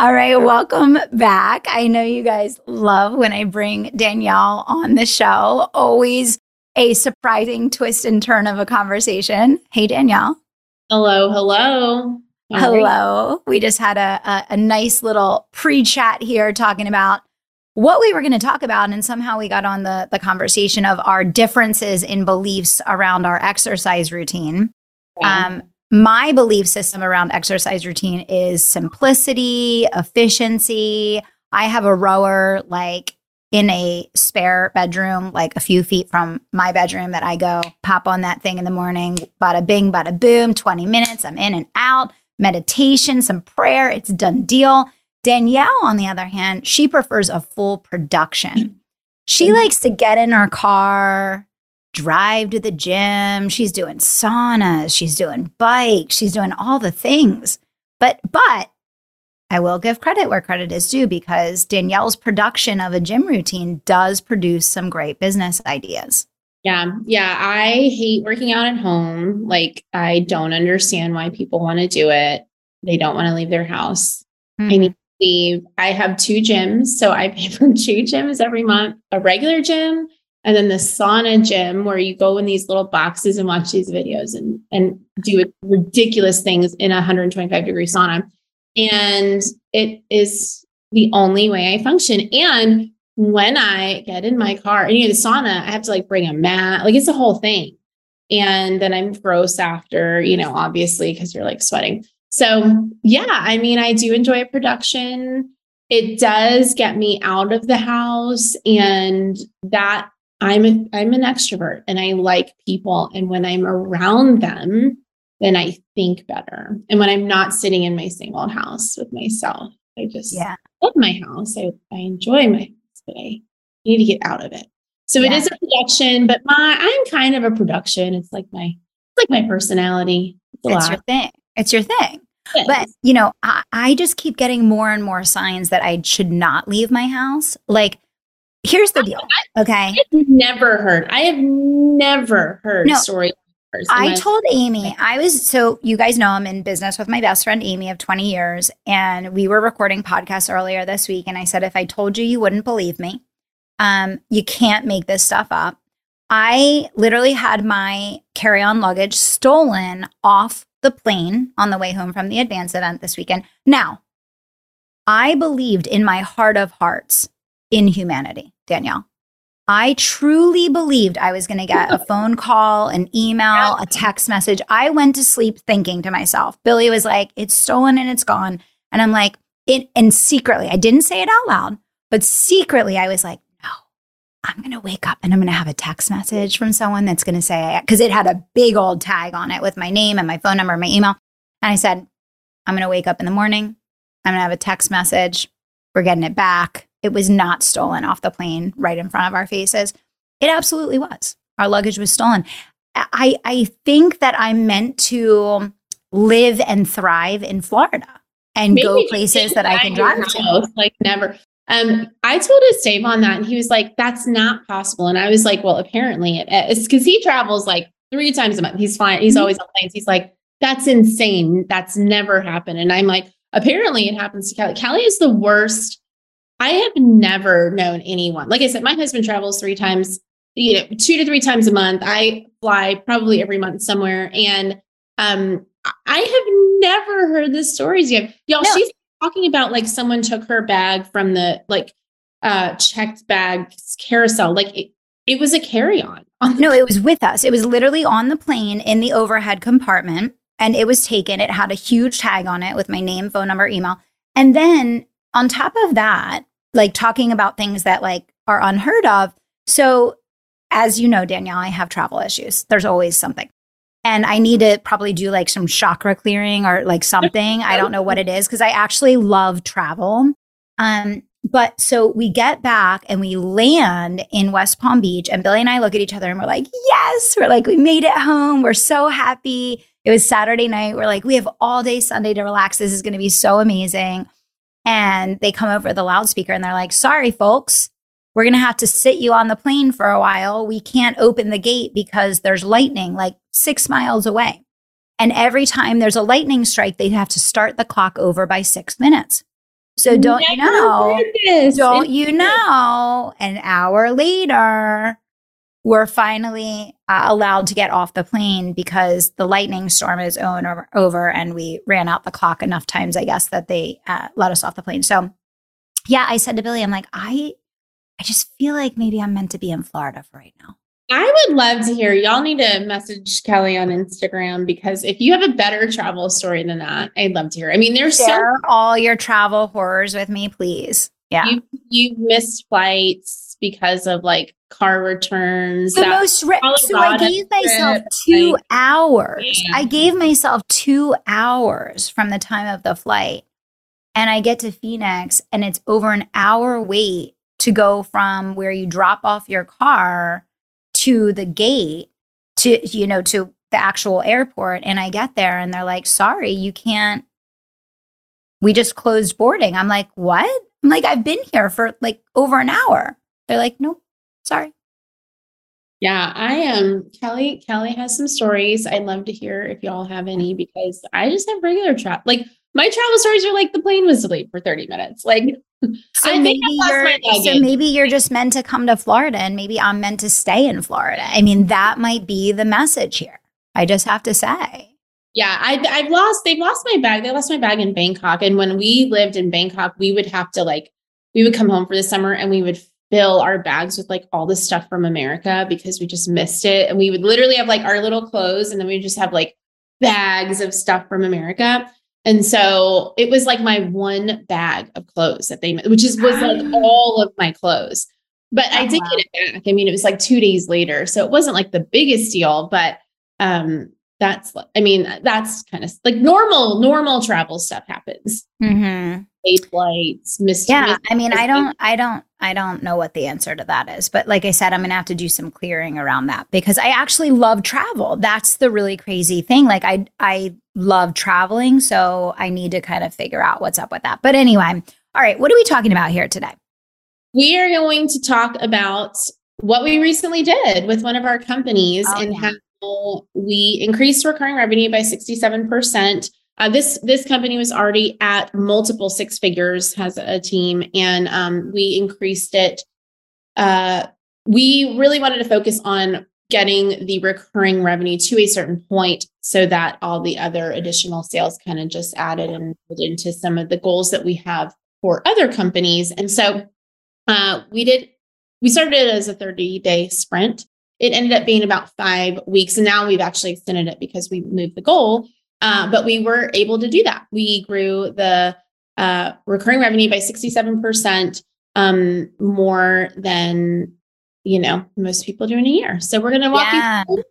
All right, welcome back. I know you guys love when I bring Danielle on the show. Always a surprising twist and turn of a conversation. Hey, Danielle. Hello, hello. hello. We just had a, a, a nice little pre chat here talking about what we were going to talk about. And somehow we got on the, the conversation of our differences in beliefs around our exercise routine. Yeah. Um, my belief system around exercise routine is simplicity, efficiency. I have a rower like in a spare bedroom, like a few feet from my bedroom that I go pop on that thing in the morning, bada bing, bada boom, 20 minutes, I'm in and out, meditation, some prayer, it's done deal. Danielle, on the other hand, she prefers a full production. She likes to get in her car, drive to the gym. She's doing saunas. She's doing bikes. She's doing all the things. But, but I will give credit where credit is due because Danielle's production of a gym routine does produce some great business ideas. Yeah. Yeah. I hate working out at home. Like, I don't understand why people want to do it. They don't want to leave their house. Mm-hmm. I need to leave. I have two gyms. So I pay for two gyms every month a regular gym and then the sauna gym where you go in these little boxes and watch these videos and and do ridiculous things in a 125 degree sauna. And it is the only way i function. And when i get in my car and you know the sauna i have to like bring a mat like it's a whole thing. And then i'm gross after you know obviously because you're like sweating. So yeah i mean i do enjoy production. It does get me out of the house and that I'm a, I'm an extrovert and I like people and when I'm around them then I think better. And when I'm not sitting in my same old house with myself, I just yeah. love my house. I, I enjoy my house, but I need to get out of it. So yeah. it is a production, but my I'm kind of a production. It's like my it's like my personality. It's, it's your thing. It's your thing. Yes. But you know, I, I just keep getting more and more signs that I should not leave my house. Like Here's the deal. Okay. I have never heard. I have never heard no, stories. I told Amy, I was so you guys know I'm in business with my best friend Amy of 20 years. And we were recording podcasts earlier this week. And I said, if I told you, you wouldn't believe me. Um, you can't make this stuff up. I literally had my carry on luggage stolen off the plane on the way home from the advance event this weekend. Now, I believed in my heart of hearts in humanity. Danielle. I truly believed I was going to get a phone call, an email, a text message. I went to sleep thinking to myself, Billy was like, it's stolen and it's gone. And I'm like, it, and secretly, I didn't say it out loud, but secretly, I was like, no, I'm going to wake up and I'm going to have a text message from someone that's going to say, because it had a big old tag on it with my name and my phone number, and my email. And I said, I'm going to wake up in the morning. I'm going to have a text message. We're getting it back. It was not stolen off the plane right in front of our faces. It absolutely was. Our luggage was stolen. I, I think that I'm meant to live and thrive in Florida and Maybe go places that I can drive to. Like never. Um, I told his Dave on that, and he was like, "That's not possible." And I was like, "Well, apparently it is because he travels like three times a month. He's fine. He's mm-hmm. always on planes. He's like, that's insane. That's never happened." And I'm like, "Apparently, it happens to Kelly. Kelly is the worst I have never known anyone. Like I said, my husband travels three times, you know, two to three times a month. I fly probably every month somewhere. And um, I have never heard the stories yet. Y'all, no. she's talking about like someone took her bag from the like uh checked bag carousel. Like it, it was a carry-on. no, it was with us. It was literally on the plane in the overhead compartment and it was taken. It had a huge tag on it with my name, phone number, email. And then on top of that, like talking about things that like are unheard of. So, as you know, Danielle, I have travel issues. There's always something. And I need to probably do like some chakra clearing or like something. I don't know what it is because I actually love travel. Um, but so we get back and we land in West Palm Beach, and Billy and I look at each other and we're like, yes, we're like, we made it home. We're so happy. It was Saturday night. We're like, we have all day Sunday to relax. This is going to be so amazing. And they come over the loudspeaker and they're like, sorry, folks, we're going to have to sit you on the plane for a while. We can't open the gate because there's lightning like six miles away. And every time there's a lightning strike, they have to start the clock over by six minutes. So don't you know? Don't you know? An hour later, we're finally uh, allowed to get off the plane because the lightning storm is over, over and we ran out the clock enough times, I guess, that they uh, let us off the plane. So, yeah, I said to Billy, I'm like, I, I just feel like maybe I'm meant to be in Florida for right now. I would love to hear. Y'all need to message Kelly on Instagram because if you have a better travel story than that, I'd love to hear. I mean, there's Share so all your travel horrors with me, please. Yeah, you you missed flights because of like car returns. The most ri- so I gave myself two like, hours. Yeah. I gave myself two hours from the time of the flight, and I get to Phoenix, and it's over an hour wait to go from where you drop off your car to the gate to you know to the actual airport and I get there and they're like sorry you can't we just closed boarding I'm like what I'm like I've been here for like over an hour they're like nope sorry yeah I am um, Kelly Kelly has some stories I'd love to hear if y'all have any because I just have regular travel like my travel stories are like the plane was delayed for 30 minutes like so I maybe you're so maybe you're just meant to come to Florida and maybe I'm meant to stay in Florida. I mean, that might be the message here. I just have to say. Yeah, I, I've lost. They've lost my bag. They lost my bag in Bangkok, and when we lived in Bangkok, we would have to like we would come home for the summer and we would fill our bags with like all the stuff from America because we just missed it, and we would literally have like our little clothes, and then we just have like bags of stuff from America. And so it was like my one bag of clothes that they, which is was like all of my clothes. But oh, I did wow. get it back. I mean, it was like two days later, so it wasn't like the biggest deal. But um, that's, I mean, that's kind of like normal, normal travel stuff happens. Mm-hmm. Flights, missed. Yeah, I mean, I don't, I don't, I don't know what the answer to that is. But like I said, I'm gonna have to do some clearing around that because I actually love travel. That's the really crazy thing. Like I, I love traveling. So I need to kind of figure out what's up with that. But anyway, all right, what are we talking about here today? We are going to talk about what we recently did with one of our companies oh, and yeah. how we increased recurring revenue by 67%. Uh, this this company was already at multiple six figures, has a team, and um, we increased it. Uh, we really wanted to focus on getting the recurring revenue to a certain point so that all the other additional sales kind of just added and into some of the goals that we have for other companies. And so uh, we did, we started it as a 30 day sprint. It ended up being about five weeks. And now we've actually extended it because we moved the goal. Uh, but we were able to do that. We grew the uh, recurring revenue by 67% um, more than you know most people do in a year so we're going to walk yeah. you through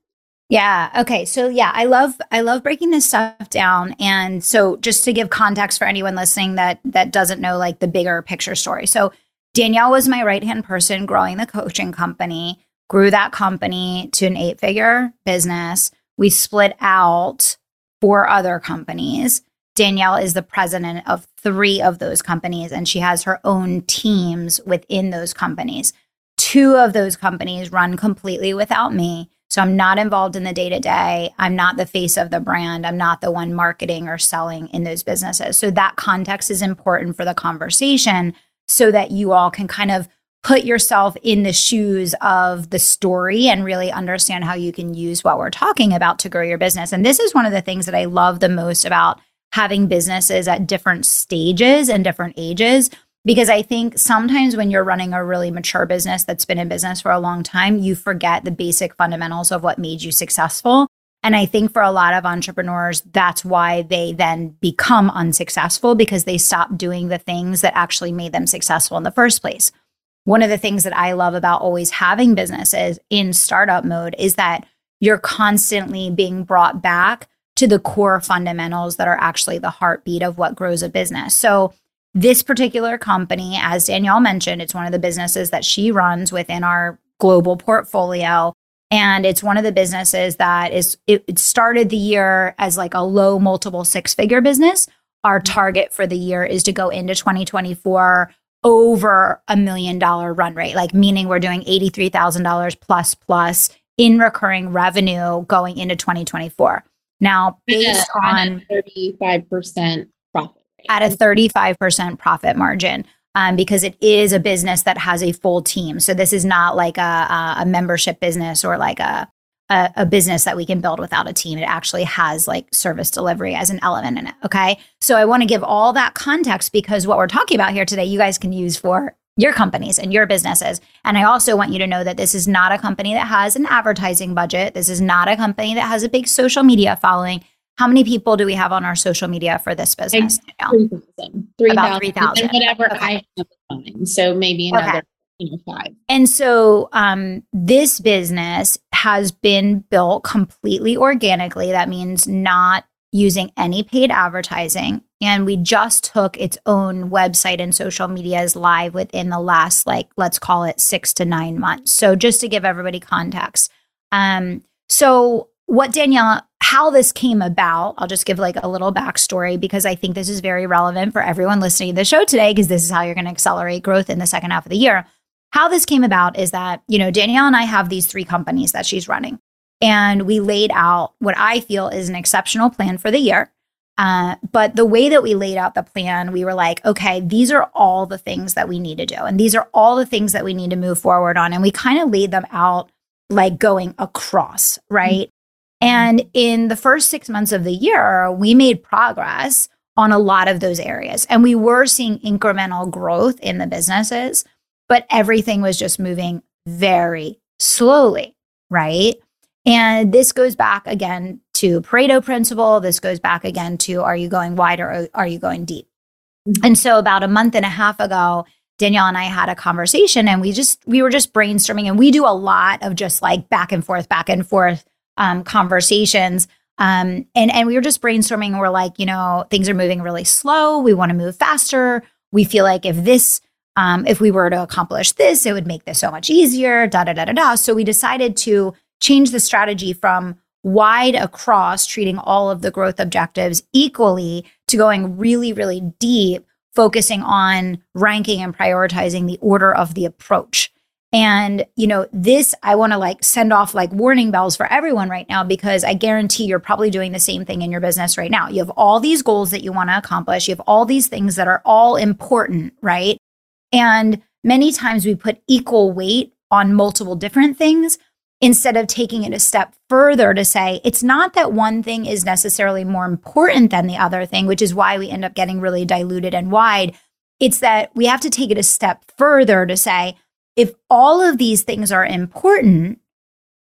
yeah. Okay. So yeah, I love I love breaking this stuff down. And so just to give context for anyone listening that that doesn't know like the bigger picture story. So Danielle was my right-hand person growing the coaching company, grew that company to an eight-figure business. We split out four other companies. Danielle is the president of three of those companies and she has her own teams within those companies. Two of those companies run completely without me. So I'm not involved in the day to day. I'm not the face of the brand. I'm not the one marketing or selling in those businesses. So that context is important for the conversation so that you all can kind of put yourself in the shoes of the story and really understand how you can use what we're talking about to grow your business. And this is one of the things that I love the most about having businesses at different stages and different ages because I think sometimes when you're running a really mature business that's been in business for a long time, you forget the basic fundamentals of what made you successful. And I think for a lot of entrepreneurs, that's why they then become unsuccessful because they stop doing the things that actually made them successful in the first place. One of the things that I love about always having businesses in startup mode is that you're constantly being brought back to the core fundamentals that are actually the heartbeat of what grows a business. So this particular company, as Danielle mentioned, it's one of the businesses that she runs within our global portfolio. And it's one of the businesses that is, it, it started the year as like a low multiple six figure business. Our mm-hmm. target for the year is to go into 2024 over a million dollar run rate, like meaning we're doing $83,000 plus plus in recurring revenue going into 2024. Now, based on 35% profit. Rate. At a 35% profit margin. Um, because it is a business that has a full team. So this is not like a, a membership business or like a, a, a business that we can build without a team. It actually has like service delivery as an element in it. Okay. So I want to give all that context because what we're talking about here today, you guys can use for your companies and your businesses. And I also want you to know that this is not a company that has an advertising budget. This is not a company that has a big social media following. How many people do we have on our social media for this business? 3,000. 3, About 3,000. Whatever okay. I have. So maybe another okay. you know, five. And so um, this business has been built completely organically. That means not using any paid advertising. And we just took its own website and social medias live within the last, like, let's call it six to nine months. So, just to give everybody context. Um, so, what Danielle, how this came about, I'll just give like a little backstory because I think this is very relevant for everyone listening to the show today, because this is how you're going to accelerate growth in the second half of the year. How this came about is that, you know, Danielle and I have these three companies that she's running. And we laid out what I feel is an exceptional plan for the year. Uh, but the way that we laid out the plan, we were like, okay, these are all the things that we need to do. And these are all the things that we need to move forward on. And we kind of laid them out like going across, right? Mm-hmm. And in the first six months of the year, we made progress on a lot of those areas. And we were seeing incremental growth in the businesses, but everything was just moving very slowly, right? And this goes back again to Pareto principle. This goes back again to are you going wide or are you going deep? Mm-hmm. And so about a month and a half ago, Danielle and I had a conversation and we just we were just brainstorming and we do a lot of just like back and forth, back and forth um, conversations. Um, and and we were just brainstorming and we're like, you know, things are moving really slow. We want to move faster. We feel like if this um, if we were to accomplish this, it would make this so much easier, da da da da da. So we decided to change the strategy from wide across treating all of the growth objectives equally to going really, really deep, focusing on ranking and prioritizing the order of the approach. And, you know, this, I want to like send off like warning bells for everyone right now because I guarantee you're probably doing the same thing in your business right now. You have all these goals that you want to accomplish, you have all these things that are all important, right? And many times we put equal weight on multiple different things instead of taking it a step further to say it's not that one thing is necessarily more important than the other thing, which is why we end up getting really diluted and wide. It's that we have to take it a step further to say if all of these things are important,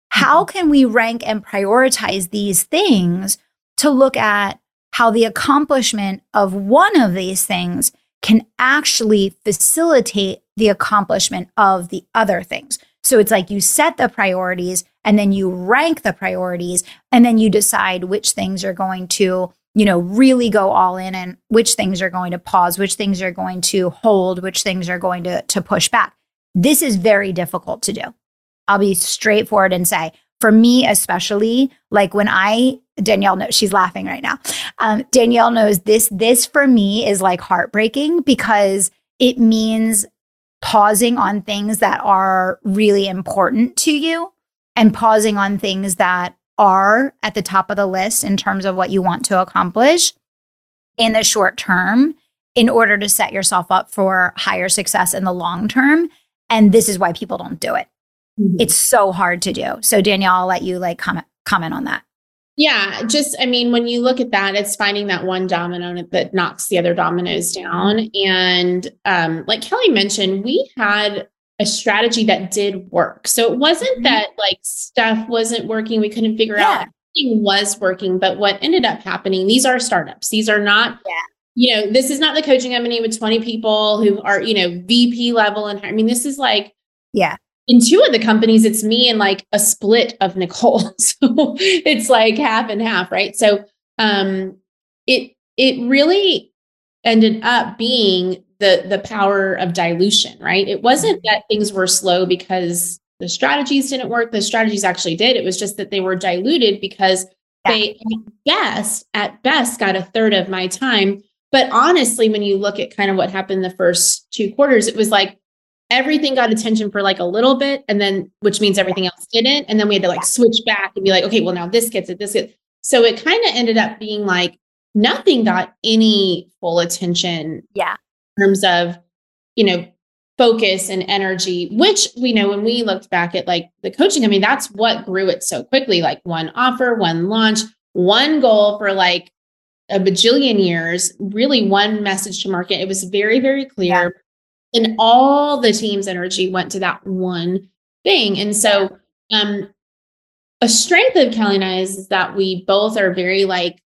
how mm-hmm. can we rank and prioritize these things to look at how the accomplishment of one of these things can actually facilitate the accomplishment of the other things? So it's like you set the priorities and then you rank the priorities and then you decide which things are going to, you know, really go all in and which things are going to pause, which things are going to hold, which things are going to to push back. This is very difficult to do. I'll be straightforward and say, for me especially, like when I Danielle knows she's laughing right now. Um, Danielle knows this. This for me is like heartbreaking because it means pausing on things that are really important to you and pausing on things that are at the top of the list in terms of what you want to accomplish in the short term in order to set yourself up for higher success in the long term. And this is why people don't do it. Mm-hmm. It's so hard to do. So Danielle, I'll let you like comment comment on that. Yeah, just I mean, when you look at that, it's finding that one domino that knocks the other dominoes down. And um, like Kelly mentioned, we had a strategy that did work. So it wasn't mm-hmm. that like stuff wasn't working, we couldn't figure yeah. out everything was working. But what ended up happening, these are startups. These are not, yeah. you know, this is not the coaching company with 20 people who are, you know, VP level. And I mean, this is like, yeah, in two of the companies, it's me and like a split of Nicole. So it's like half and half, right? So um it it really ended up being the the power of dilution, right? It wasn't that things were slow because the strategies didn't work. The strategies actually did. It was just that they were diluted because yeah. they best, at best got a third of my time. But honestly, when you look at kind of what happened the first two quarters, it was like everything got attention for like a little bit, and then which means everything else didn't. And then we had to like switch back and be like, okay, well, now this gets it, this gets. So it kind of ended up being like nothing got any full attention. Yeah. In terms of, you know, focus and energy, which we know when we looked back at like the coaching, I mean, that's what grew it so quickly like one offer, one launch, one goal for like a bajillion years, really one message to market. It was very, very clear. Yeah. And all the team's energy went to that one thing. And so, um, a strength of Kelly and I is, is that we both are very like,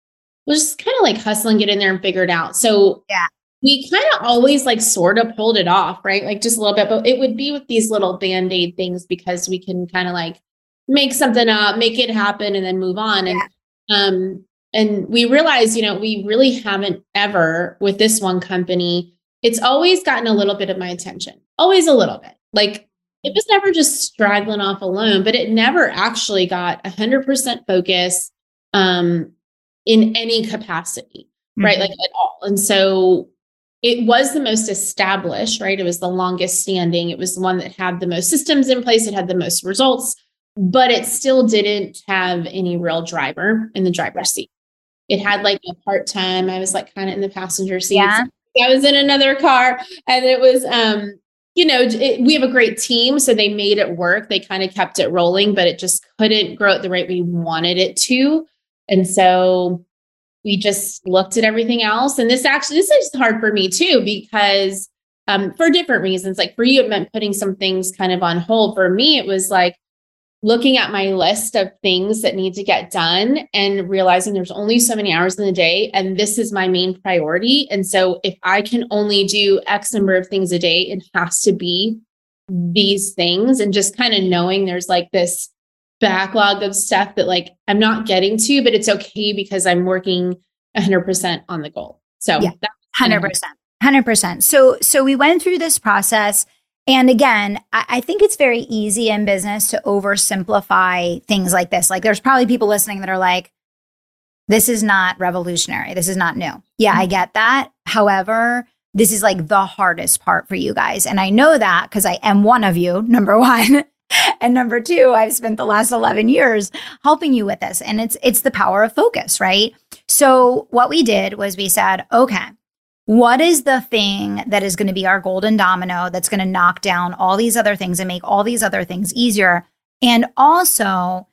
we'll just kind of like hustle and get in there and figure it out. So, yeah, we kind of always like sort of pulled it off, right? Like just a little bit, but it would be with these little band aid things because we can kind of like make something up, make it happen, and then move on. And um, and we realized, you know, we really haven't ever with this one company. It's always gotten a little bit of my attention, always a little bit. Like it was never just straggling off alone, but it never actually got 100% focus um, in any capacity, mm-hmm. right? Like at all. And so it was the most established, right? It was the longest standing. It was the one that had the most systems in place. It had the most results, but it still didn't have any real driver in the driver's seat. It had like a part time. I was like kind of in the passenger seat. Yeah. I was in another car, and it was, um, you know, it, we have a great team, so they made it work. They kind of kept it rolling, but it just couldn't grow at the rate we wanted it to. And so we just looked at everything else. And this actually, this is hard for me too, because um, for different reasons. Like for you, it meant putting some things kind of on hold. For me, it was like looking at my list of things that need to get done and realizing there's only so many hours in the day. And this is my main priority. And so if I can only do X number of things a day, it has to be these things. And just kind of knowing there's like this backlog of stuff that like I'm not getting to, but it's okay because I'm working 100% on the goal. So yeah, 100%. 100%. So so we went through this process and again, I, I think it's very easy in business to oversimplify things like this. Like there's probably people listening that are like this is not revolutionary. This is not new. Yeah, I mm-hmm. get that. However, this is like the hardest part for you guys. And I know that because I am one of you, number one. and number two, I've spent the last 11 years helping you with this. And it's it's the power of focus, right? So what we did was we said, okay, what is the thing that is going to be our golden domino that's going to knock down all these other things and make all these other things easier? And also,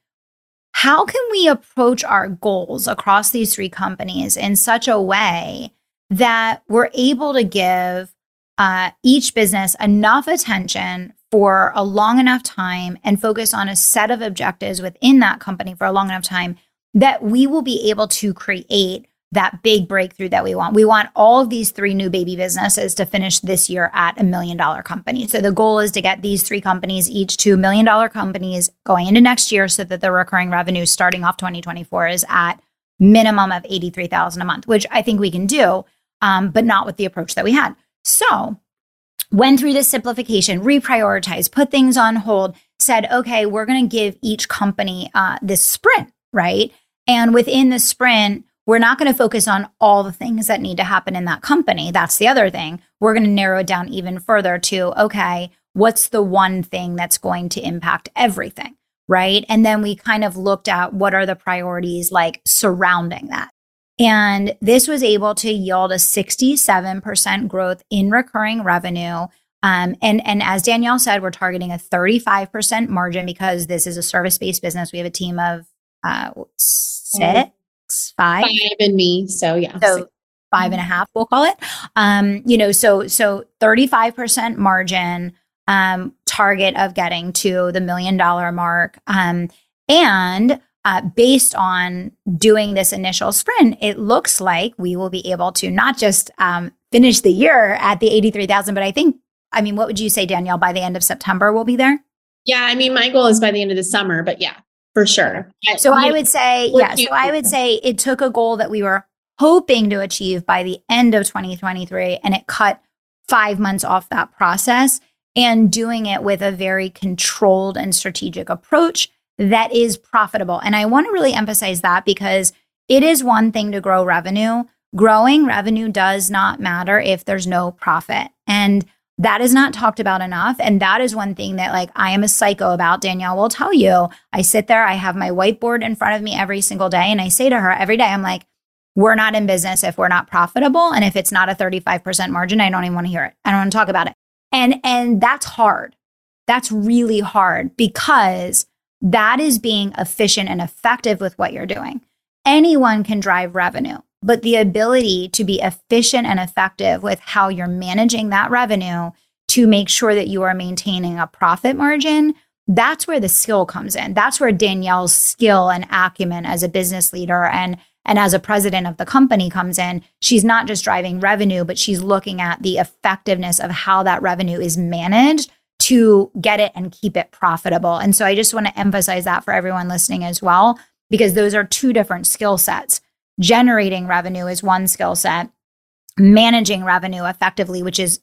how can we approach our goals across these three companies in such a way that we're able to give uh, each business enough attention for a long enough time and focus on a set of objectives within that company for a long enough time that we will be able to create that big breakthrough that we want. We want all of these three new baby businesses to finish this year at a million dollar company. So the goal is to get these three companies each to million dollar companies going into next year so that the recurring revenue starting off 2024 is at minimum of 83,000 a month, which I think we can do, um, but not with the approach that we had. So went through this simplification, reprioritized, put things on hold, said, okay, we're going to give each company uh, this sprint, right? And within the sprint, we're not going to focus on all the things that need to happen in that company. That's the other thing. We're going to narrow it down even further to, okay, what's the one thing that's going to impact everything? Right. And then we kind of looked at what are the priorities like surrounding that. And this was able to yield a 67% growth in recurring revenue. Um, and, and as Danielle said, we're targeting a 35% margin because this is a service based business. We have a team of uh, six, five. Five and me. So, yeah. So, five and a half, we'll call it. Um, you know, so so 35% margin um, target of getting to the million dollar mark. Um, and uh, based on doing this initial sprint, it looks like we will be able to not just um, finish the year at the 83,000, but I think, I mean, what would you say, Danielle, by the end of September we'll be there? Yeah, I mean, my goal is by the end of the summer, but yeah, for sure. So I would say, yeah, so I would say it took a goal that we were hoping to achieve by the end of 2023. And it cut five months off that process and doing it with a very controlled and strategic approach that is profitable. And I want to really emphasize that because it is one thing to grow revenue. Growing revenue does not matter if there's no profit. And that is not talked about enough. And that is one thing that, like, I am a psycho about. Danielle will tell you. I sit there, I have my whiteboard in front of me every single day. And I say to her every day, I'm like, we're not in business if we're not profitable. And if it's not a 35% margin, I don't even want to hear it. I don't want to talk about it. And and that's hard. That's really hard because that is being efficient and effective with what you're doing. Anyone can drive revenue, but the ability to be efficient and effective with how you're managing that revenue to make sure that you are maintaining a profit margin, that's where the skill comes in. That's where Danielle's skill and acumen as a business leader and and as a president of the company comes in, she's not just driving revenue, but she's looking at the effectiveness of how that revenue is managed to get it and keep it profitable. And so I just want to emphasize that for everyone listening as well, because those are two different skill sets. Generating revenue is one skill set, managing revenue effectively, which is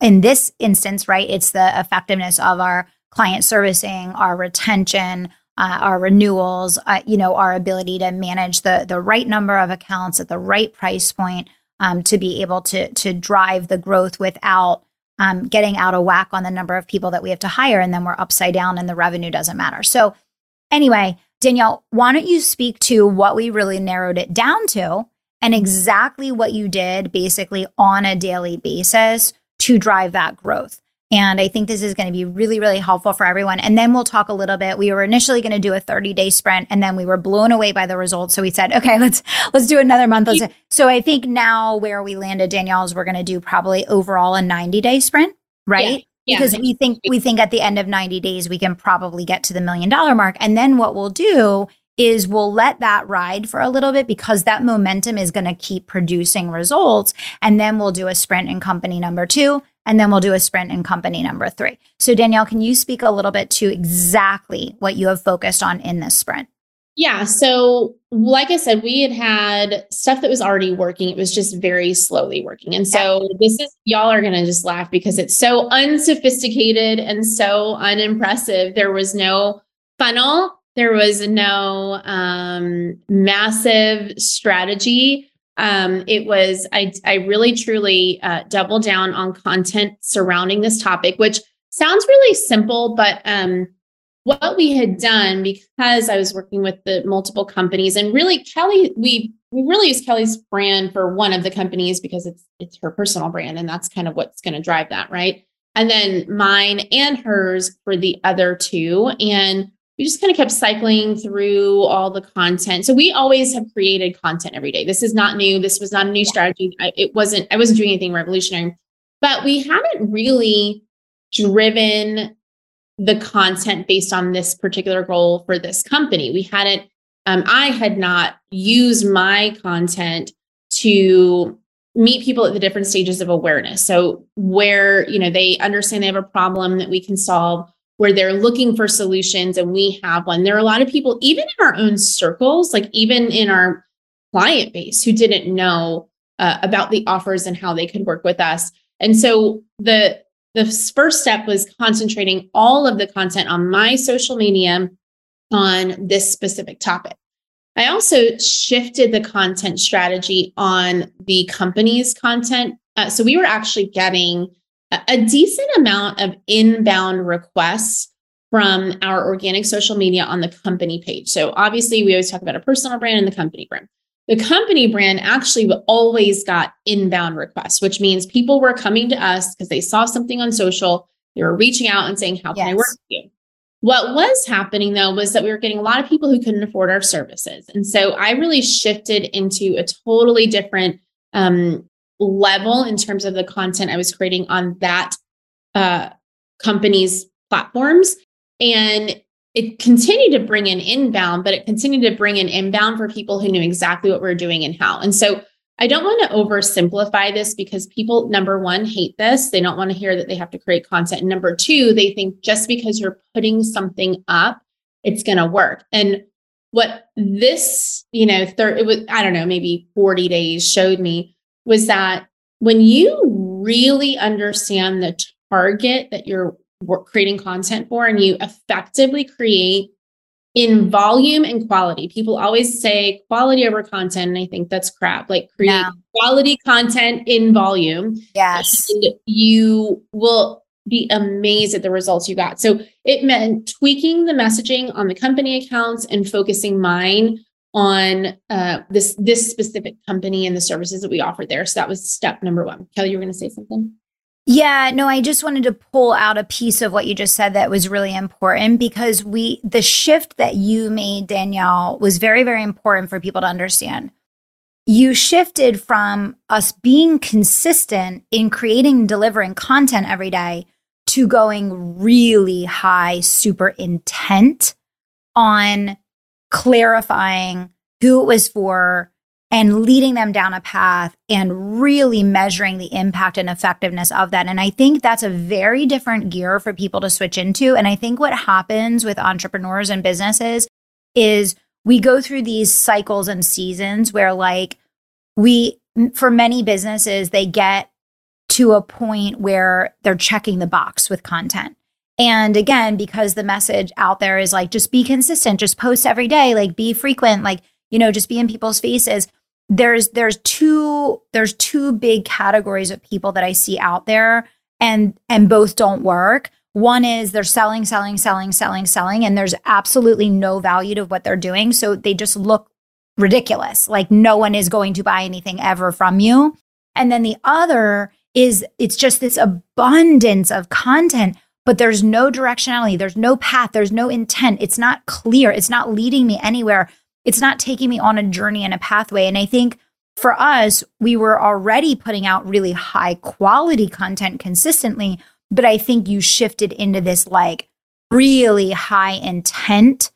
in this instance, right? It's the effectiveness of our client servicing, our retention, uh, our renewals, uh, you know, our ability to manage the the right number of accounts at the right price point um, to be able to to drive the growth without um, getting out of whack on the number of people that we have to hire, and then we're upside down and the revenue doesn't matter. So, anyway, Danielle, why don't you speak to what we really narrowed it down to and exactly what you did basically on a daily basis to drive that growth? And I think this is going to be really, really helpful for everyone. And then we'll talk a little bit. We were initially going to do a 30 day sprint and then we were blown away by the results. So we said, okay, let's, let's do another month. So I think now where we landed, Danielle, is we're going to do probably overall a 90 day sprint, right? Yeah. Because we think, we think at the end of 90 days, we can probably get to the million dollar mark. And then what we'll do is we'll let that ride for a little bit because that momentum is going to keep producing results. And then we'll do a sprint in company number two and then we'll do a sprint in company number three. So, Danielle, can you speak a little bit to exactly what you have focused on in this sprint? Yeah. So, like I said, we had had stuff that was already working. It was just very slowly working. And so, this is, y'all are going to just laugh because it's so unsophisticated and so unimpressive. There was no funnel, there was no um, massive strategy um, it was I I really truly uh, double down on content surrounding this topic, which sounds really simple, but um, what we had done because I was working with the multiple companies and really Kelly, we we really use Kelly's brand for one of the companies because it's it's her personal brand and that's kind of what's going to drive that, right? And then mine and hers for the other two. And we just kind of kept cycling through all the content. So we always have created content every day. This is not new. This was not a new strategy. I, it wasn't, I wasn't doing anything revolutionary, but we haven't really driven the content based on this particular goal for this company. We hadn't, um, I had not used my content to meet people at the different stages of awareness. So where, you know, they understand they have a problem that we can solve where they're looking for solutions and we have one. There are a lot of people, even in our own circles, like even in our client base, who didn't know uh, about the offers and how they could work with us. And so the the first step was concentrating all of the content on my social media on this specific topic. I also shifted the content strategy on the company's content. Uh, so we were actually getting a decent amount of inbound requests from our organic social media on the company page. So obviously, we always talk about a personal brand and the company brand. The company brand actually always got inbound requests, which means people were coming to us because they saw something on social. They were reaching out and saying, How can yes. I work with you? What was happening though was that we were getting a lot of people who couldn't afford our services. And so I really shifted into a totally different um, level in terms of the content I was creating on that uh, company's platforms. And it continued to bring in inbound, but it continued to bring in inbound for people who knew exactly what we are doing and how. And so I don't want to oversimplify this because people, number one, hate this. They don't want to hear that they have to create content. And number two, they think just because you're putting something up, it's going to work. And what this, you know, third, it was, I don't know, maybe 40 days showed me was that when you really understand the target that you're creating content for and you effectively create in volume and quality. People always say quality over content, and I think that's crap. Like create no. quality content in volume. Yes. you will be amazed at the results you got. So it meant tweaking the messaging on the company accounts and focusing mine on uh, this this specific company and the services that we offered there. So that was step number one. Kelly, you were going to say something. Yeah, no, I just wanted to pull out a piece of what you just said that was really important because we, the shift that you made, Danielle, was very, very important for people to understand. You shifted from us being consistent in creating and delivering content every day to going really high, super intent on clarifying who it was for, and leading them down a path and really measuring the impact and effectiveness of that. And I think that's a very different gear for people to switch into. And I think what happens with entrepreneurs and businesses is we go through these cycles and seasons where, like, we, for many businesses, they get to a point where they're checking the box with content. And again, because the message out there is like, just be consistent, just post every day, like, be frequent, like, you know, just be in people's faces there's there's two there's two big categories of people that I see out there and and both don't work. One is they're selling, selling, selling, selling, selling, and there's absolutely no value to what they're doing. So they just look ridiculous. Like no one is going to buy anything ever from you. And then the other is it's just this abundance of content, but there's no directionality, there's no path, there's no intent. It's not clear, it's not leading me anywhere it's not taking me on a journey and a pathway. And I think for us, we were already putting out really high quality content consistently, but I think you shifted into this like really high intent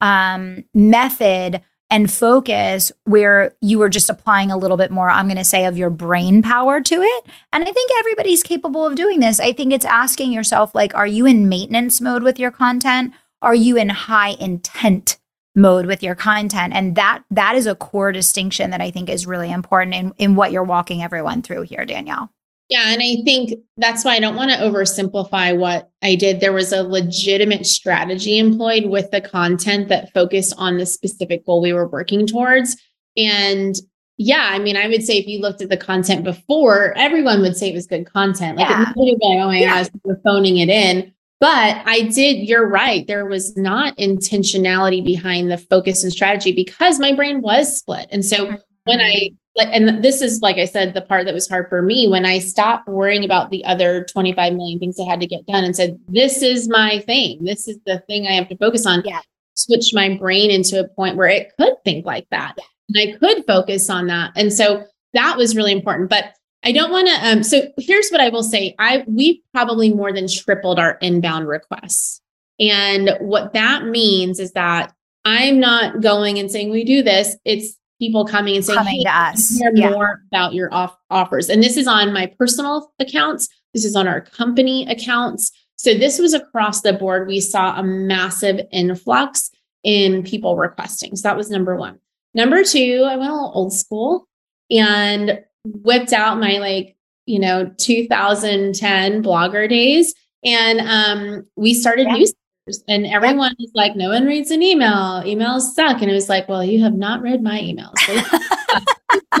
um, method and focus where you were just applying a little bit more, I'm going to say, of your brain power to it. And I think everybody's capable of doing this. I think it's asking yourself, like, are you in maintenance mode with your content? Are you in high intent mode with your content and that that is a core distinction that i think is really important in, in what you're walking everyone through here danielle yeah and i think that's why i don't want to oversimplify what i did there was a legitimate strategy employed with the content that focused on the specific goal we were working towards and yeah, I mean, I would say if you looked at the content before, everyone would say it was good content. Like, yeah. it would be like, oh my yeah. gosh, we're phoning it in. But I did, you're right. There was not intentionality behind the focus and strategy because my brain was split. And so when I, mm-hmm. and this is, like I said, the part that was hard for me when I stopped worrying about the other 25 million things I had to get done and said, this is my thing. This is the thing I have to focus on. Yeah. Switch my brain into a point where it could think like that. Yeah. And I could focus on that. And so that was really important. But I don't want to. Um, so here's what I will say: I we probably more than tripled our inbound requests, and what that means is that I'm not going and saying we do this. It's people coming and saying, coming hey, to us. hear yeah. more about your off- offers." And this is on my personal accounts. This is on our company accounts. So this was across the board. We saw a massive influx in people requesting. So that was number one. Number two, I went a little old school and whipped out my like, you know, 2010 blogger days. And um, we started yeah. newsletters and everyone yeah. was like, no one reads an email. Emails suck. And it was like, well, you have not read my emails. so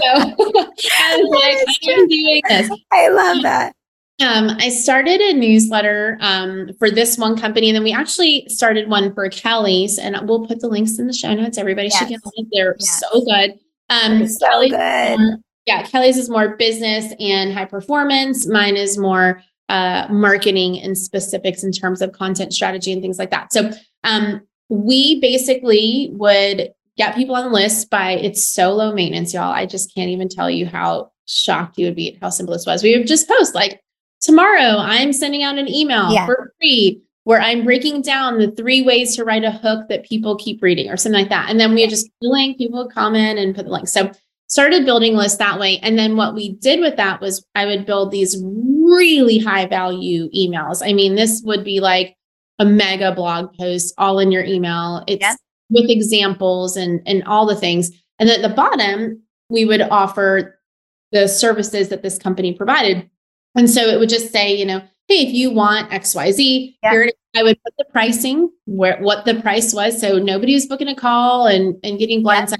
I was like, I'm doing this. I love that. Um, I started a newsletter um, for this one company, and then we actually started one for Kelly's, and we'll put the links in the show notes. Everybody yes. should get on it; they're yes. so good. Um, so good yeah, Kelly's is more business and high performance. Mine is more uh, marketing and specifics in terms of content strategy and things like that. So um, we basically would get people on the list by it's so low maintenance, y'all. I just can't even tell you how shocked you would be at how simple this was. We would just post like tomorrow, I'm sending out an email yeah. for free where I'm breaking down the three ways to write a hook that people keep reading or something like that. And then we would just link, people would comment and put the link. So started building lists that way. And then what we did with that was I would build these really high value emails. I mean, this would be like a mega blog post all in your email. It's with examples and and all the things. And at the bottom, we would offer the services that this company provided. And so it would just say, you know, hey, if you want XYZ, yeah. here I would put the pricing where what the price was. So nobody was booking a call and, and getting blindsided.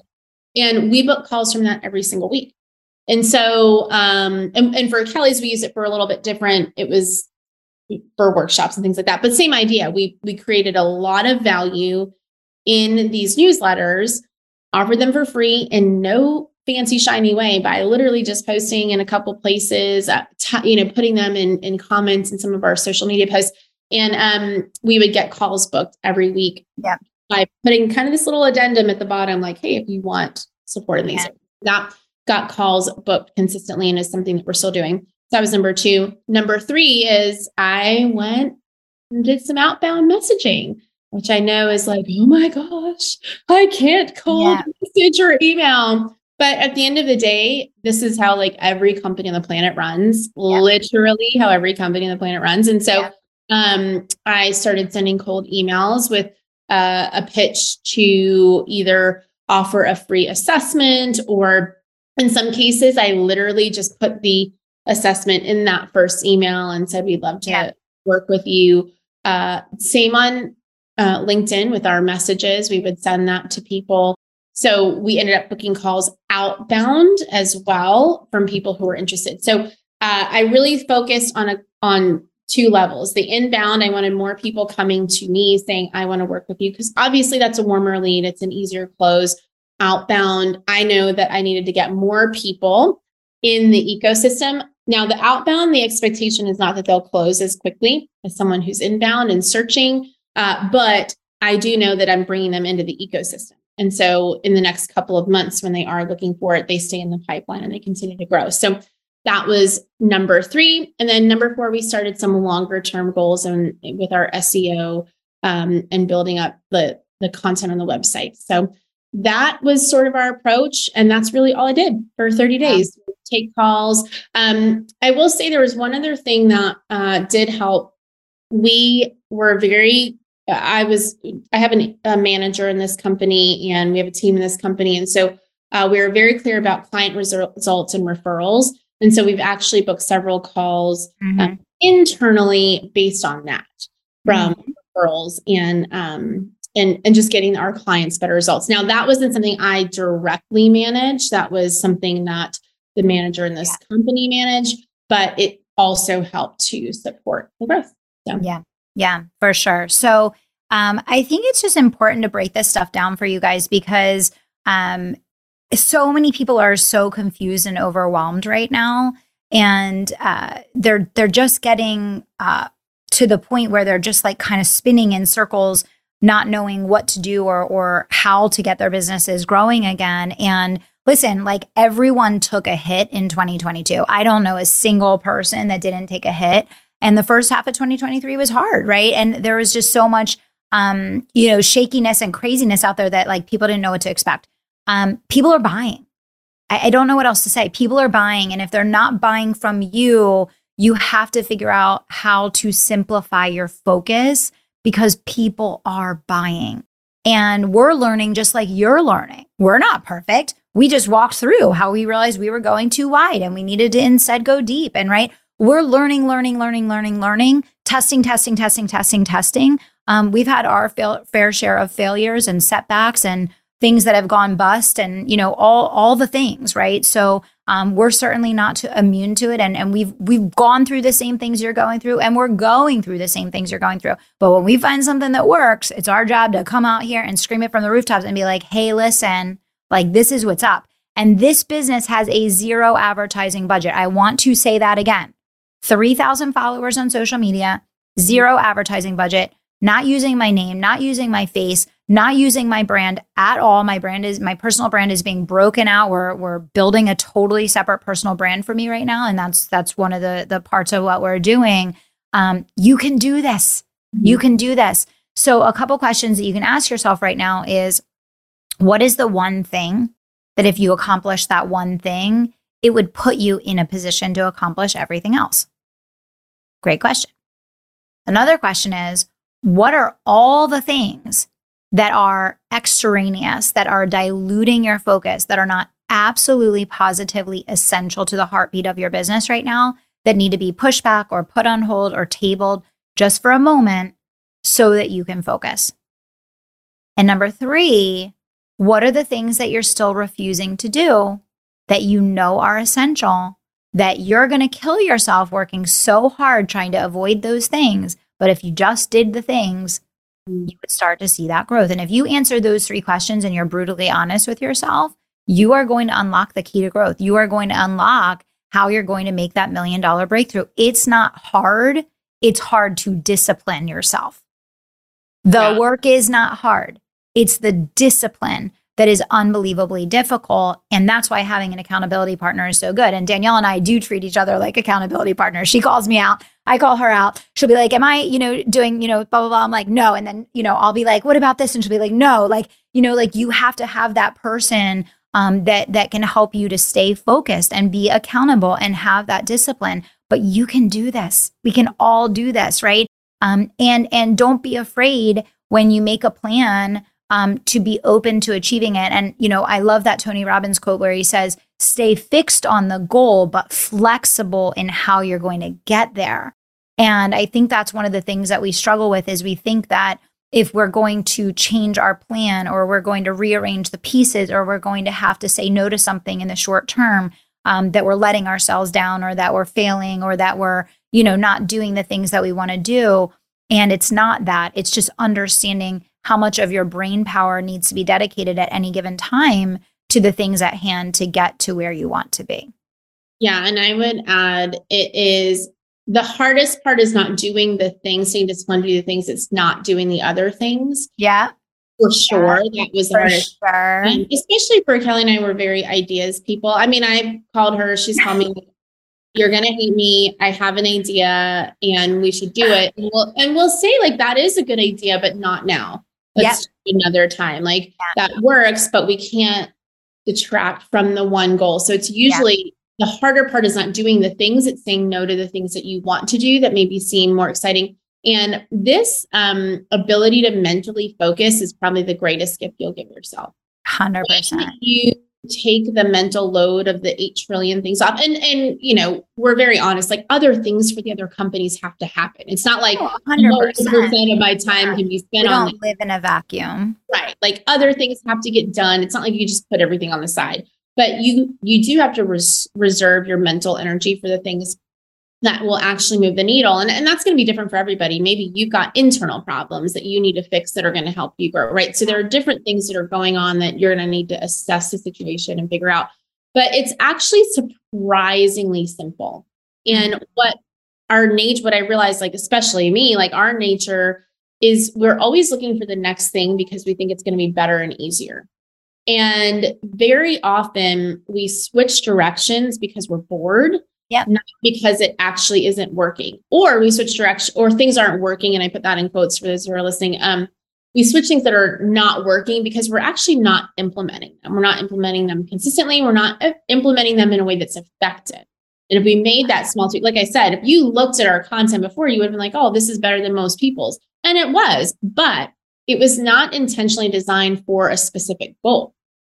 And we book calls from that every single week. And so, um, and, and for Kelly's, we use it for a little bit different. It was for workshops and things like that. But same idea. We we created a lot of value in these newsletters, offered them for free in no fancy shiny way by literally just posting in a couple places, uh, t- you know, putting them in in comments in some of our social media posts. And um, we would get calls booked every week. Yeah. By putting kind of this little addendum at the bottom, like, hey, if you want support in these, yeah. that got calls booked consistently and is something that we're still doing. So that was number two. Number three is I went and did some outbound messaging, which I know is like, oh my gosh, I can't call, yeah. message, or email. But at the end of the day, this is how like every company on the planet runs, yeah. literally how every company on the planet runs. And so yeah. um, I started sending cold emails with uh, a pitch to either offer a free assessment or in some cases, I literally just put the assessment in that first email and said, we'd love to yeah. work with you. Uh, same on uh, LinkedIn with our messages. We would send that to people. So we ended up booking calls outbound as well from people who were interested. So uh, I really focused on a on two levels. The inbound, I wanted more people coming to me saying, I want to work with you because obviously that's a warmer lead. It's an easier close. Outbound, I know that I needed to get more people in the ecosystem. Now, the outbound, the expectation is not that they'll close as quickly as someone who's inbound and searching, uh, but I do know that I'm bringing them into the ecosystem. And so, in the next couple of months, when they are looking for it, they stay in the pipeline and they continue to grow. So, that was number three. And then number four, we started some longer term goals and with our SEO um, and building up the, the content on the website. So, that was sort of our approach. And that's really all I did for 30 days take calls. Um, I will say there was one other thing that uh, did help. We were very, I was, I have an, a manager in this company and we have a team in this company. And so uh, we were very clear about client results and referrals. And so we've actually booked several calls mm-hmm. uh, internally based on that from mm-hmm. referrals and um, and and just getting our clients better results. Now that wasn't something I directly managed. That was something that the manager in this yeah. company managed, but it also helped to support the growth. So. Yeah, yeah, for sure. So um, I think it's just important to break this stuff down for you guys because um, so many people are so confused and overwhelmed right now, and uh, they're they're just getting uh, to the point where they're just like kind of spinning in circles not knowing what to do or or how to get their businesses growing again. And listen like everyone took a hit in 2022 i don't know a single person that didn't take a hit. And the first half of 2023 was hard right? And there was just so much um you know shakiness and craziness out there that like people didn't know what to expect um people are buying I, I don't know what else to say people are buying and if they're not buying from you you have to figure out how to simplify your focus because people are buying. And we're learning just like you're learning. We're not perfect. We just walked through how we realized we were going too wide and we needed to instead go deep. And right, we're learning, learning, learning, learning, learning, testing, testing, testing, testing, testing. Um, we've had our fail- fair share of failures and setbacks and things that have gone bust and you know all all the things right? So um, we're certainly not to, immune to it. And, and we've we've gone through the same things you're going through and we're going through the same things you're going through. But when we find something that works it's our job to come out here and scream it from the rooftops and be like hey listen like this is what's up. And this business has a zero advertising budget. I want to say that again. 3000 followers on social media zero advertising budget not using my name not using my face not using my brand at all. My brand is my personal brand is being broken out. We're we're building a totally separate personal brand for me right now, and that's that's one of the the parts of what we're doing. Um, you can do this. Mm-hmm. You can do this. So a couple questions that you can ask yourself right now is, what is the one thing that if you accomplish that one thing, it would put you in a position to accomplish everything else? Great question. Another question is, what are all the things that are extraneous, that are diluting your focus, that are not absolutely positively essential to the heartbeat of your business right now, that need to be pushed back or put on hold or tabled just for a moment so that you can focus. And number three, what are the things that you're still refusing to do that you know are essential, that you're going to kill yourself working so hard trying to avoid those things? But if you just did the things, you would start to see that growth. And if you answer those three questions and you're brutally honest with yourself, you are going to unlock the key to growth. You are going to unlock how you're going to make that million dollar breakthrough. It's not hard, it's hard to discipline yourself. The yeah. work is not hard, it's the discipline that is unbelievably difficult. And that's why having an accountability partner is so good. And Danielle and I do treat each other like accountability partners. She calls me out. I call her out. She'll be like, Am I, you know, doing, you know, blah, blah, blah. I'm like, No. And then, you know, I'll be like, What about this? And she'll be like, No. Like, you know, like you have to have that person um, that that can help you to stay focused and be accountable and have that discipline. But you can do this. We can all do this, right? Um, and and don't be afraid when you make a plan um, to be open to achieving it. And you know, I love that Tony Robbins quote where he says, "Stay fixed on the goal, but flexible in how you're going to get there." And I think that's one of the things that we struggle with is we think that if we're going to change our plan or we're going to rearrange the pieces or we're going to have to say no to something in the short term um, that we're letting ourselves down or that we're failing or that we're you know not doing the things that we want to do. And it's not that. It's just understanding how much of your brain power needs to be dedicated at any given time to the things at hand to get to where you want to be. Yeah and i would add it is the hardest part is not doing the things, staying disciplined to do the things. It's not doing the other things. Yeah. For sure. Yeah. That was the hardest. Sure. And especially for Kelly and I were very ideas people. I mean, I called her, she's called me, you're gonna hate me. I have an idea and we should do it. And we'll and we'll say like that is a good idea, but not now. Let's yep. another time. Like yeah. that works, but we can't detract from the one goal. So it's usually the harder part is not doing the things, it's saying no to the things that you want to do that maybe seem more exciting. And this um, ability to mentally focus is probably the greatest gift you'll give yourself. 100%. you take the mental load of the 8 trillion things off and and you know we're very honest like other things for the other companies have to happen it's not like oh, 100% of my time yeah. can be spent we on don't live in a vacuum right like other things have to get done it's not like you just put everything on the side but you you do have to res- reserve your mental energy for the things that will actually move the needle. And, and that's going to be different for everybody. Maybe you've got internal problems that you need to fix that are going to help you grow right? So there are different things that are going on that you're going to need to assess the situation and figure out. But it's actually surprisingly simple. And what our nature what i realized like especially me like our nature is we're always looking for the next thing because we think it's going to be better and easier and very often we switch directions because we're bored. Yeah. Not because it actually isn't working. Or we switch direction or things aren't working. And I put that in quotes for those who are listening. Um, we switch things that are not working because we're actually not implementing them. We're not implementing them consistently. We're not uh, implementing them in a way that's effective. And if we made that small tweak, like I said, if you looked at our content before, you would have been like, oh, this is better than most people's. And it was, but it was not intentionally designed for a specific goal.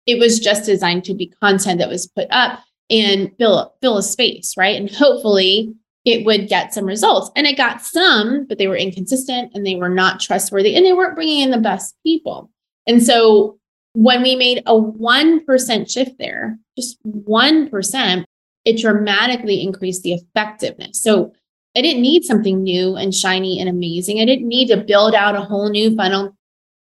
It was just designed to be content that was put up and fill fill a space, right? And hopefully it would get some results. And it got some, but they were inconsistent and they were not trustworthy and they weren't bringing in the best people. And so when we made a 1% shift there, just 1%, it dramatically increased the effectiveness. So I didn't need something new and shiny and amazing. I didn't need to build out a whole new funnel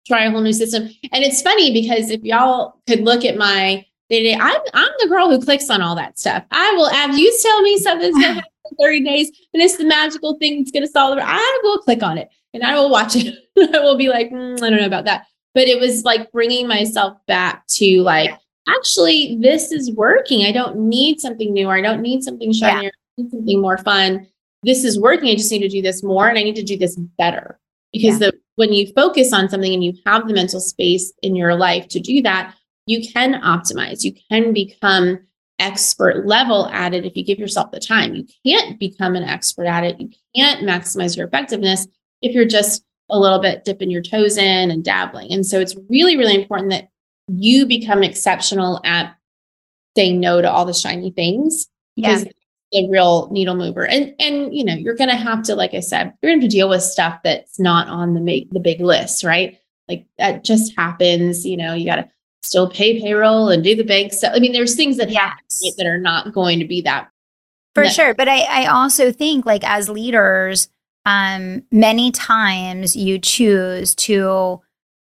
try a whole new system. And it's funny because if y'all could look at my day to day, I'm I'm the girl who clicks on all that stuff. I will have you tell me something's gonna happen in 30 days and it's the magical thing that's gonna solve it. I will click on it and I will watch it. I will be like, mm, I don't know about that. But it was like bringing myself back to like, actually, this is working. I don't need something new or I don't need something shinier, yeah. need something more fun. This is working. I just need to do this more and I need to do this better because yeah. the when you focus on something and you have the mental space in your life to do that, you can optimize. You can become expert level at it if you give yourself the time. You can't become an expert at it. You can't maximize your effectiveness if you're just a little bit dipping your toes in and dabbling. And so it's really, really important that you become exceptional at saying no to all the shiny things. Yeah. The real needle mover. And and you know, you're gonna have to, like I said, you're gonna have to deal with stuff that's not on the make the big list, right? Like that just happens, you know, you gotta still pay payroll and do the bank stuff. I mean, there's things that yes. happen that are not going to be that for sure. But I, I also think like as leaders, um, many times you choose to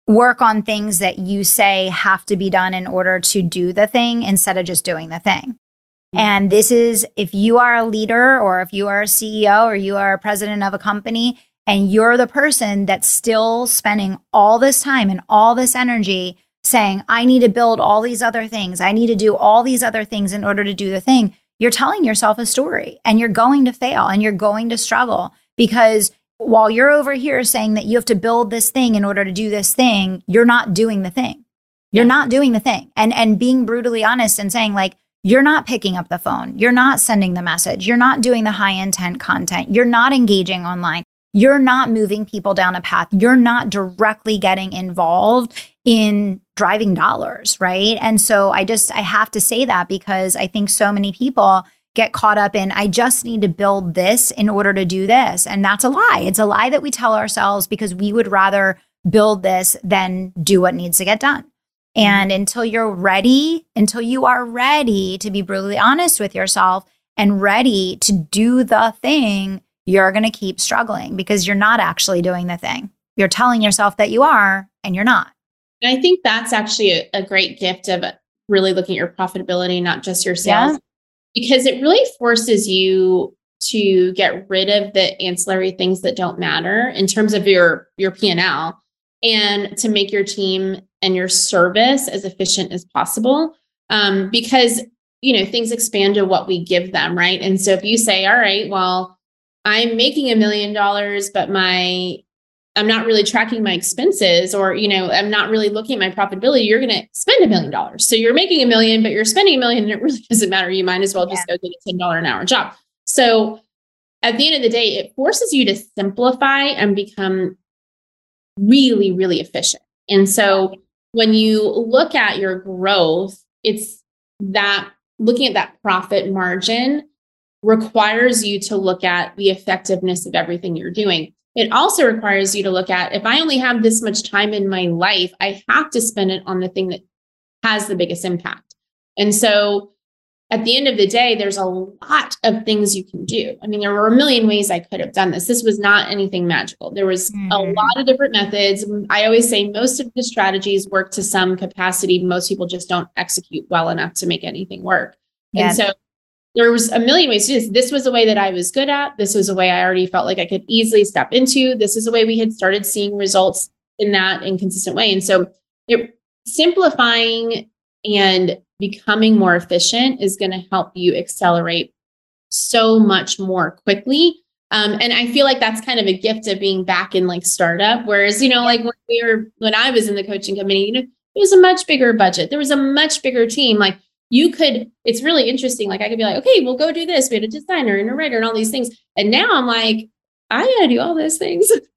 work on things that you say have to be done in order to do the thing instead of just doing the thing. Mm-hmm. And this is if you are a leader or if you are a CEO or you are a president of a company and you're the person that's still spending all this time and all this energy saying, I need to build all these other things, I need to do all these other things in order to do the thing, you're telling yourself a story and you're going to fail and you're going to struggle because while you're over here saying that you have to build this thing in order to do this thing, you're not doing the thing. You're yeah. not doing the thing. And and being brutally honest and saying like you're not picking up the phone. You're not sending the message. You're not doing the high intent content. You're not engaging online. You're not moving people down a path. You're not directly getting involved in driving dollars, right? And so I just I have to say that because I think so many people get caught up in, I just need to build this in order to do this. And that's a lie. It's a lie that we tell ourselves because we would rather build this than do what needs to get done. And until you're ready, until you are ready to be brutally honest with yourself and ready to do the thing, you're going to keep struggling because you're not actually doing the thing. You're telling yourself that you are and you're not. And I think that's actually a, a great gift of really looking at your profitability, not just your sales. Yeah because it really forces you to get rid of the ancillary things that don't matter in terms of your your P&L and to make your team and your service as efficient as possible um, because you know things expand to what we give them right and so if you say all right well i'm making a million dollars but my I'm not really tracking my expenses or, you know, I'm not really looking at my profitability, you're going to spend a million dollars. So you're making a million, but you're spending a million and it really doesn't matter. You might as well just yeah. go get a $10 an hour job. So at the end of the day, it forces you to simplify and become really, really efficient. And so when you look at your growth, it's that looking at that profit margin requires you to look at the effectiveness of everything you're doing it also requires you to look at if I only have this much time in my life, I have to spend it on the thing that has the biggest impact. And so at the end of the day, there's a lot of things you can do. I mean, there were a million ways I could have done this. This was not anything magical. There was mm-hmm. a lot of different methods. I always say most of the strategies work to some capacity. Most people just don't execute well enough to make anything work. Yeah. And so there was a million ways to do this. This was a way that I was good at. This was a way I already felt like I could easily step into. This is a way we had started seeing results in that inconsistent way. And so it, simplifying and becoming more efficient is going to help you accelerate so much more quickly. Um, and I feel like that's kind of a gift of being back in like startup. Whereas, you know, like when we were, when I was in the coaching company, you know, it was a much bigger budget. There was a much bigger team. Like you could it's really interesting like i could be like okay we'll go do this we had a designer and a writer and all these things and now i'm like i gotta do all those things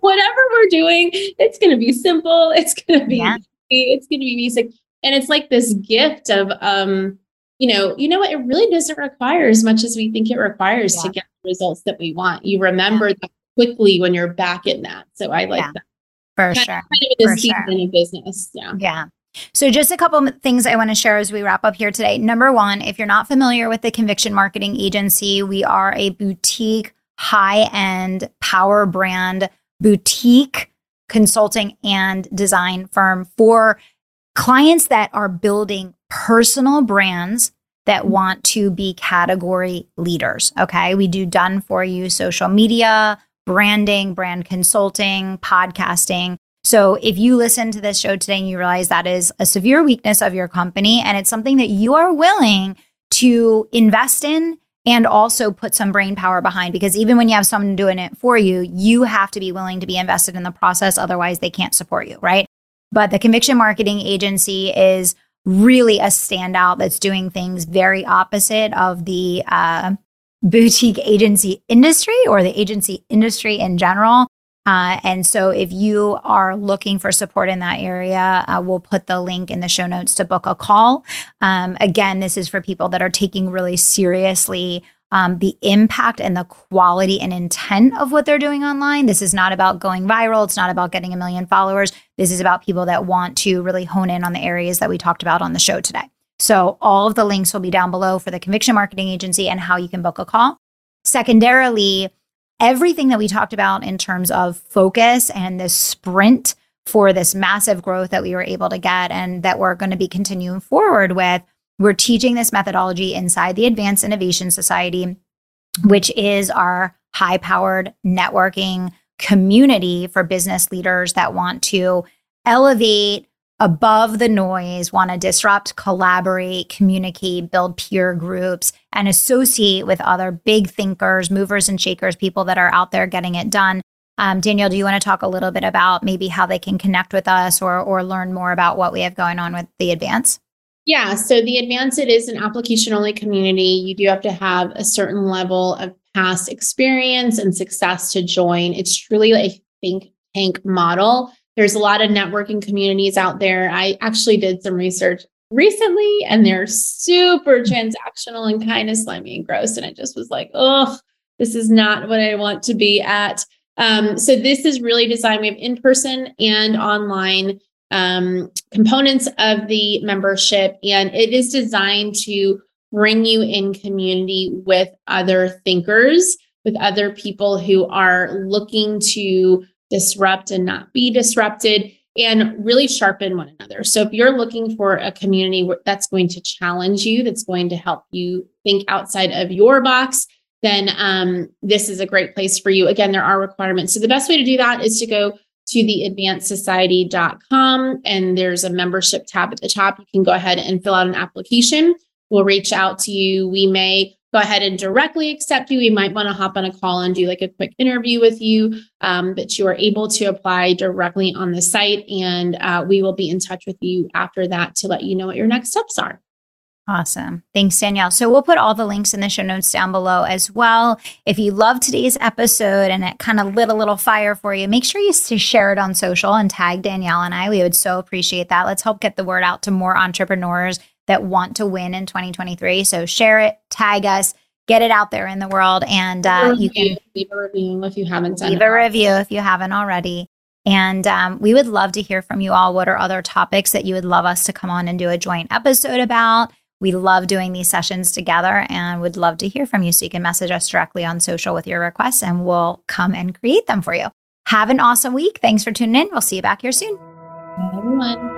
whatever we're doing it's gonna be simple it's gonna be yeah. it's gonna be basic and it's like this gift of um you know you know what? It really doesn't require as much as we think it requires yeah. to get the results that we want. You remember yeah. that quickly when you're back in that. So i like that. For kind sure. of, kind of for sure. in business. Yeah. Yeah. So, just a couple things I want to share as we wrap up here today. Number one, if you're not familiar with the Conviction Marketing Agency, we are a boutique, high end power brand boutique consulting and design firm for clients that are building personal brands that mm-hmm. want to be category leaders. Okay. We do done for you social media, branding, brand consulting, podcasting. So if you listen to this show today and you realize that is a severe weakness of your company and it's something that you are willing to invest in and also put some brain power behind because even when you have someone doing it for you, you have to be willing to be invested in the process. Otherwise, they can't support you, right? But the Conviction Marketing Agency is really a standout that's doing things very opposite of the uh, boutique agency industry or the agency industry in general. Uh, and so if you are looking for support in that area, uh, we'll put the link in the show notes to book a call. Um, again, this is for people that are taking really seriously um, the impact and the quality and intent of what they're doing online. This is not about going viral. It's not about getting a million followers. This is about people that want to really hone in on the areas that we talked about on the show today. So all of the links will be down below for the Conviction Marketing Agency and how you can book a call. Secondarily, everything that we talked about in terms of focus and the sprint for this massive growth that we were able to get and that we're going to be continuing forward with, we're teaching this methodology inside the Advanced Innovation Society, which is our high powered networking community for business leaders that want to elevate above the noise, want to disrupt, collaborate, communicate, build peer groups, and associate with other big thinkers, movers and shakers, people that are out there getting it done. Um, do you want to talk a little bit about maybe how they can connect with us or or learn more about what we have going on with the Advance? Yeah, so the Advance it is an application only community. You do have to have a certain level of past experience and success to join. It's truly a think tank model there's a lot of networking communities out there. I actually did some research recently and they're super transactional and kind of slimy and gross. And it just was like, oh, this is not what I want to be at. Um, so this is really designed. We have in person and online um, components of the membership, and it is designed to bring you in community with other thinkers, with other people who are looking to disrupt and not be disrupted and really sharpen one another. So if you're looking for a community that's going to challenge you, that's going to help you think outside of your box, then um, this is a great place for you. Again, there are requirements. So the best way to do that is to go to the advancedsociety.com and there's a membership tab at the top. You can go ahead and fill out an application. We'll reach out to you. We may go ahead and directly accept you. We might want to hop on a call and do like a quick interview with you, um, but you are able to apply directly on the site. And uh, we will be in touch with you after that to let you know what your next steps are. Awesome. Thanks, Danielle. So we'll put all the links in the show notes down below as well. If you love today's episode and it kind of lit a little fire for you, make sure you share it on social and tag Danielle and I. We would so appreciate that. Let's help get the word out to more entrepreneurs that want to win in 2023. So share it, tag us, get it out there in the world, and uh, you can leave a review if you haven't leave a review if you haven't already. And um, we would love to hear from you all. What are other topics that you would love us to come on and do a joint episode about? We love doing these sessions together and would love to hear from you. So you can message us directly on social with your requests and we'll come and create them for you. Have an awesome week. Thanks for tuning in. We'll see you back here soon. Bye, everyone.